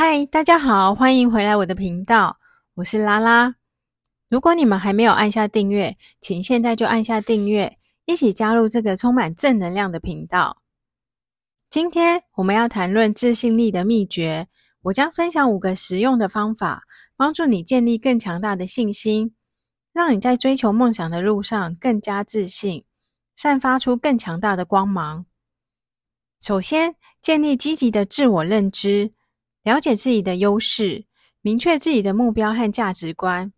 嗨，大家好，欢迎回来我的频道，我是拉拉。如果你们还没有按下订阅，请现在就按下订阅，一起加入这个充满正能量的频道。今天我们要谈论自信力的秘诀，我将分享五个实用的方法，帮助你建立更强大的信心，让你在追求梦想的路上更加自信，散发出更强大的光芒。首先，建立积极的自我认知。了解自己的优势，明确自己的目标和价值观，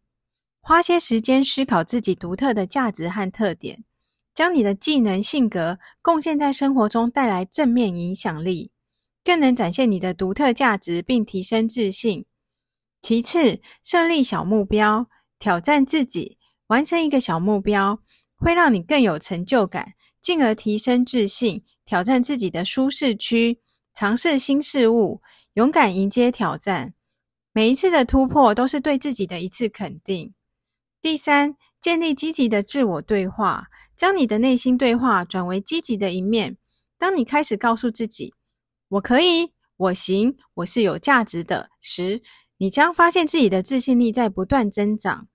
花些时间思考自己独特的价值和特点，将你的技能、性格贡献在生活中，带来正面影响力，更能展现你的独特价值，并提升自信。其次，设立小目标，挑战自己，完成一个小目标，会让你更有成就感，进而提升自信，挑战自己的舒适区，尝试新事物。勇敢迎接挑战，每一次的突破都是对自己的一次肯定。第三，建立积极的自我对话，将你的内心对话转为积极的一面。当你开始告诉自己“我可以，我行，我是有价值的”时，你将发现自己的自信力在不断增长。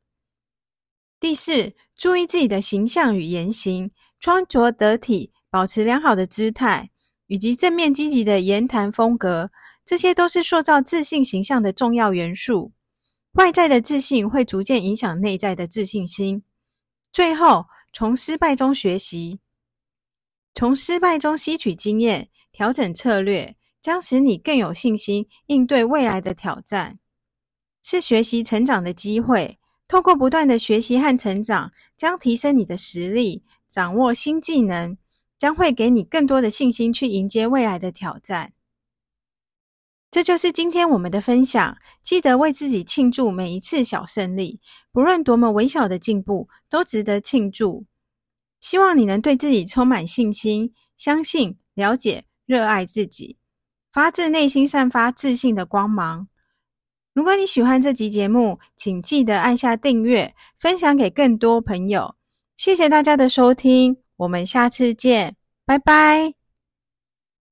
第四，注意自己的形象与言行，穿着得体，保持良好的姿态，以及正面积极的言谈风格。这些都是塑造自信形象的重要元素。外在的自信会逐渐影响内在的自信心。最后，从失败中学习，从失败中吸取经验，调整策略，将使你更有信心应对未来的挑战。是学习成长的机会。透过不断的学习和成长，将提升你的实力，掌握新技能，将会给你更多的信心去迎接未来的挑战。这就是今天我们的分享。记得为自己庆祝每一次小胜利，不论多么微小的进步，都值得庆祝。希望你能对自己充满信心，相信、了解、热爱自己，发自内心散发自信的光芒。如果你喜欢这集节目，请记得按下订阅，分享给更多朋友。谢谢大家的收听，我们下次见，拜拜。